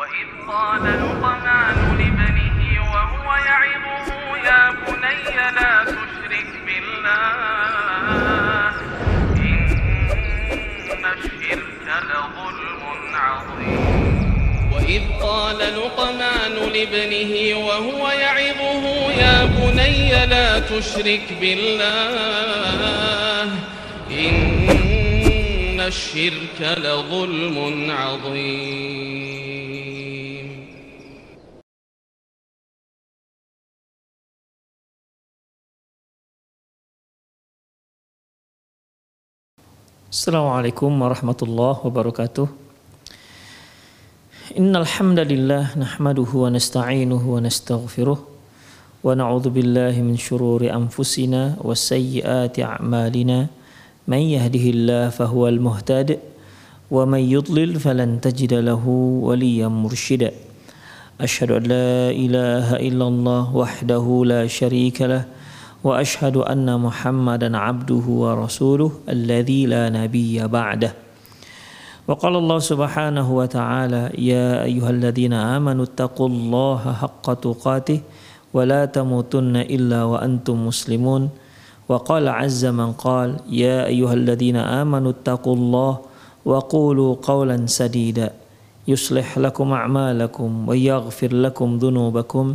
وإذ قال لقمان لابنه وهو يعظه يا بني لا تشرك بالله إن الشرك لظلم عظيم. وإذ قال لقمان لابنه وهو يعظه يا بني لا تشرك بالله إن الشرك لظلم عظيم. Assalamualaikum warahmatullahi wabarakatuh. Innal hamdalillah nahmaduhu wa nasta'inuhu wa nastaghfiruh wa na'udzu billahi min shururi anfusina wa sayyiati a'malina man yahdihillahu fahuwal muhtad wa man yudlil falan tajida lahu waliyyan mursyida. Ashhadu an la ilaha illallah wahdahu la syarika lah وأشهد أن محمدا عبده ورسوله الذي لا نبي بعده. وقال الله سبحانه وتعالى يا أيها الذين آمنوا اتقوا الله حق تقاته ولا تموتن إلا وأنتم مسلمون. وقال عز من قال يا أيها الذين آمنوا اتقوا الله وقولوا قولا سديدا. يصلح لكم أعمالكم ويغفر لكم ذنوبكم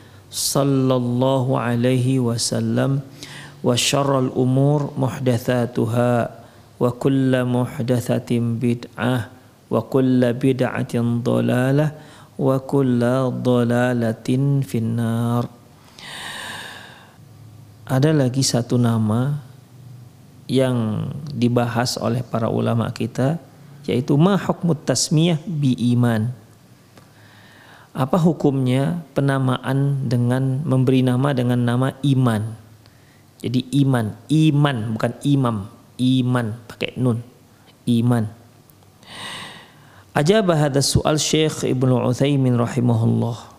sallallahu alaihi wasallam wa syarrul umur muhdatsatuha wa kullu muhdatsatin bid'ah wa kullu bid'atin dhalalah wa kullu ada lagi satu nama yang dibahas oleh para ulama kita yaitu ma hukmut tasmiyah bi iman apa hukumnya penamaan dengan memberi nama dengan nama iman? Jadi iman, iman bukan imam, iman pakai nun, iman. Ajabah hadha soal Syekh Ibnu Utsaimin rahimahullah.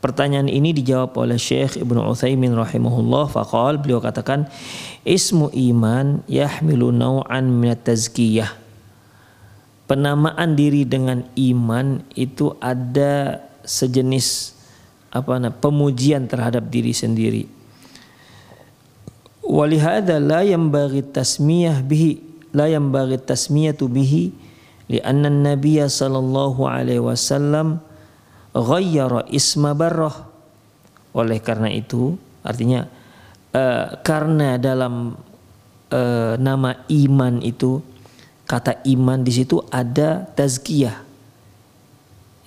Pertanyaan ini dijawab oleh Syekh Ibnu Utsaimin rahimahullah faqal beliau katakan ismu iman yahmilu naw'an minat tazkiyah. Penamaan diri dengan iman itu ada sejenis apa nah, pemujian terhadap diri sendiri. Walihada la yanbaghi tasmiyah bihi la yanbaghi tasmiyatu bihi lianna an-nabiy sallallahu alaihi wasallam ghayyara isma barrah. Oleh karena itu artinya uh, karena dalam uh, nama iman itu kata iman di situ ada tazkiyah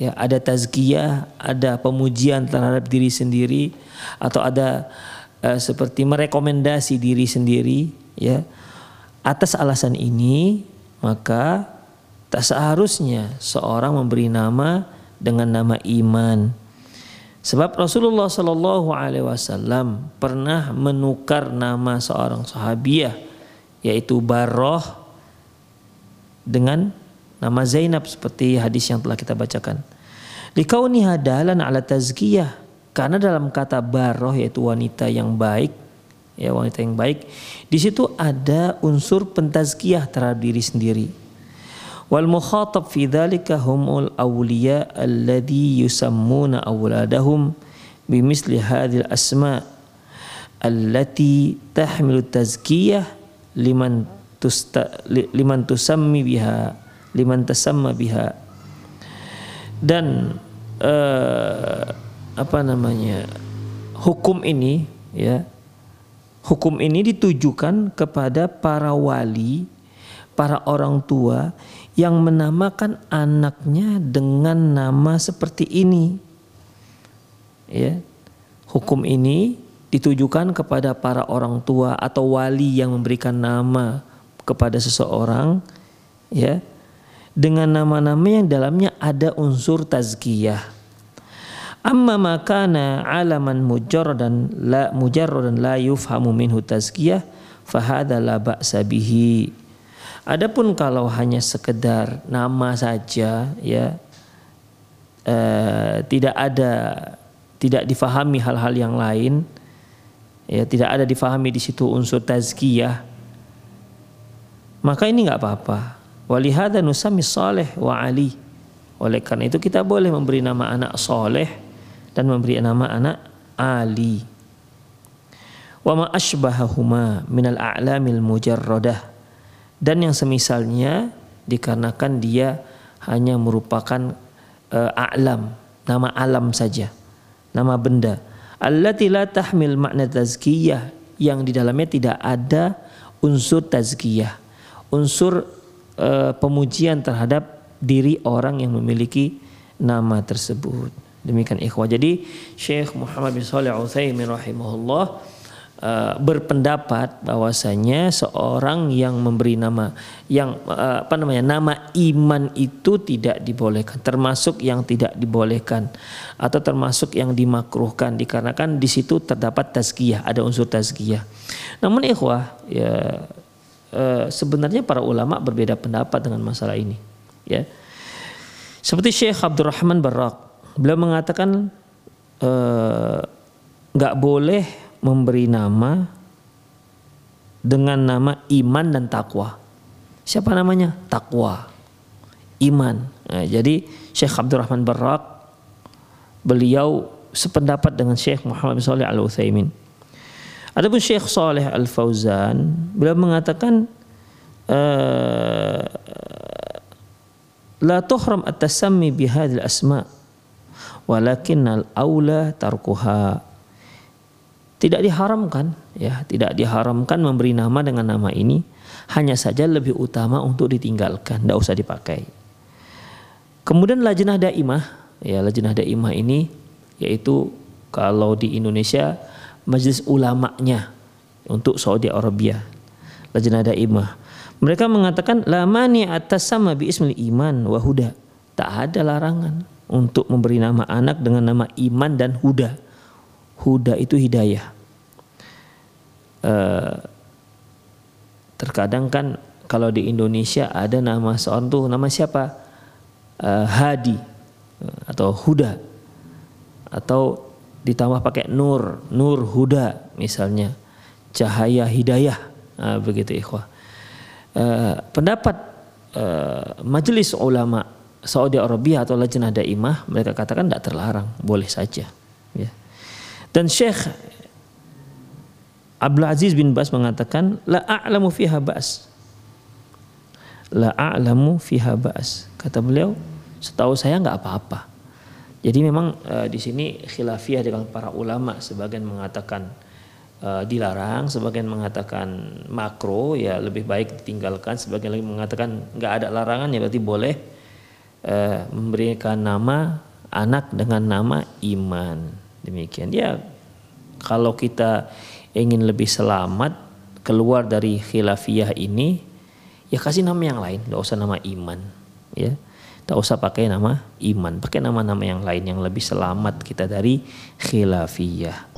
ya ada tazkiyah, ada pemujian terhadap diri sendiri atau ada uh, seperti merekomendasi diri sendiri ya. Atas alasan ini maka tak seharusnya seorang memberi nama dengan nama iman. Sebab Rasulullah Shallallahu Alaihi Wasallam pernah menukar nama seorang sahabiah yaitu Baroh dengan nama Zainab seperti hadis yang telah kita bacakan. Likauniha dalan ala tazkiyah. Karena dalam kata baroh yaitu wanita yang baik ya wanita yang baik di situ ada unsur pentazkiyah terhadap diri sendiri. Wal mukhatab fi dzalika humul awliya alladhi yusammuna awladahum bimisli hadhil asma allati tahmilu tazkiyah liman tusta, liman tusammi biha liman tasamma biha dan uh, apa namanya hukum ini ya hukum ini ditujukan kepada para wali para orang tua yang menamakan anaknya dengan nama seperti ini. Ya hukum ini ditujukan kepada para orang tua atau wali yang memberikan nama kepada seseorang ya dengan nama-nama yang dalamnya ada unsur tazkiyah. Amma makana alaman mujarradan la mujarradan la yufhamu minhu tazkiyah fahadha la ba'sa bihi. Adapun kalau hanya sekedar nama saja ya eh, tidak ada tidak difahami hal-hal yang lain ya tidak ada difahami di situ unsur tazkiyah maka ini nggak apa-apa walihada nusami saleh wa ali oleh karena itu kita boleh memberi nama anak soleh dan memberi nama anak Ali. Wa ma asbahahuma minal a'lamil mujarradah dan yang semisalnya dikarenakan dia hanya merupakan uh, a'lam, nama alam saja, nama benda. Allati la tahmil makna tazkiyah yang di dalamnya tidak ada unsur tazkiyah, unsur uh, pemujian terhadap diri orang yang memiliki nama tersebut. Demikian ikhwah. Jadi Syekh Muhammad bin Shalih Al-Utsaimin rahimahullah uh, berpendapat bahwasanya seorang yang memberi nama yang uh, apa namanya nama iman itu tidak dibolehkan termasuk yang tidak dibolehkan atau termasuk yang dimakruhkan dikarenakan di situ terdapat tazkiyah ada unsur tazkiyah. Namun ikhwah ya uh, sebenarnya para ulama berbeda pendapat dengan masalah ini ya. Seperti Syekh Abdurrahman Barak beliau mengatakan eh, nggak uh, boleh memberi nama dengan nama iman dan takwa. Siapa namanya? Takwa, iman. Nah, jadi Syekh Abdurrahman Barak beliau sependapat dengan Syekh Muhammad bin Saleh Al Utsaimin. Adapun Syekh Saleh Al Fauzan beliau mengatakan uh, la tuhram at-tasammi bihadhil asma' walakinnal aula tarkuha. Tidak diharamkan ya tidak diharamkan memberi nama dengan nama ini. Hanya saja lebih utama untuk ditinggalkan tidak usah dipakai. Kemudian lajnah daimah ya lajnah daimah ini yaitu kalau di Indonesia majelis ulamanya untuk Saudi Arabia lajnah daimah mereka mengatakan lamani atas sama bi ismil iman wahuda tak ada larangan untuk memberi nama anak dengan nama iman dan huda. Huda itu hidayah. Uh, terkadang kan kalau di Indonesia ada nama seorang tuh nama siapa? Uh, Hadi atau Huda atau ditambah pakai nur, nur huda misalnya, cahaya hidayah, nah, begitu ikhwah. Uh, pendapat uh, majelis ulama Saudi Arabia atau Lajnah Daimah mereka katakan tidak terlarang, boleh saja. Ya. Dan Syekh Abdul Aziz bin Bas mengatakan la a'lamu fiha ba's. La a'lamu fiha ba's. Kata beliau, setahu saya nggak apa-apa. Jadi memang uh, di sini khilafiyah dengan para ulama sebagian mengatakan uh, dilarang, sebagian mengatakan makro ya lebih baik ditinggalkan, sebagian lagi mengatakan nggak ada larangan ya berarti boleh eh, memberikan nama anak dengan nama iman. Demikian. Ya kalau kita ingin lebih selamat keluar dari khilafiyah ini ya kasih nama yang lain, tidak usah nama iman, ya. Tak usah pakai nama iman, pakai nama-nama yang lain yang lebih selamat kita dari khilafiyah.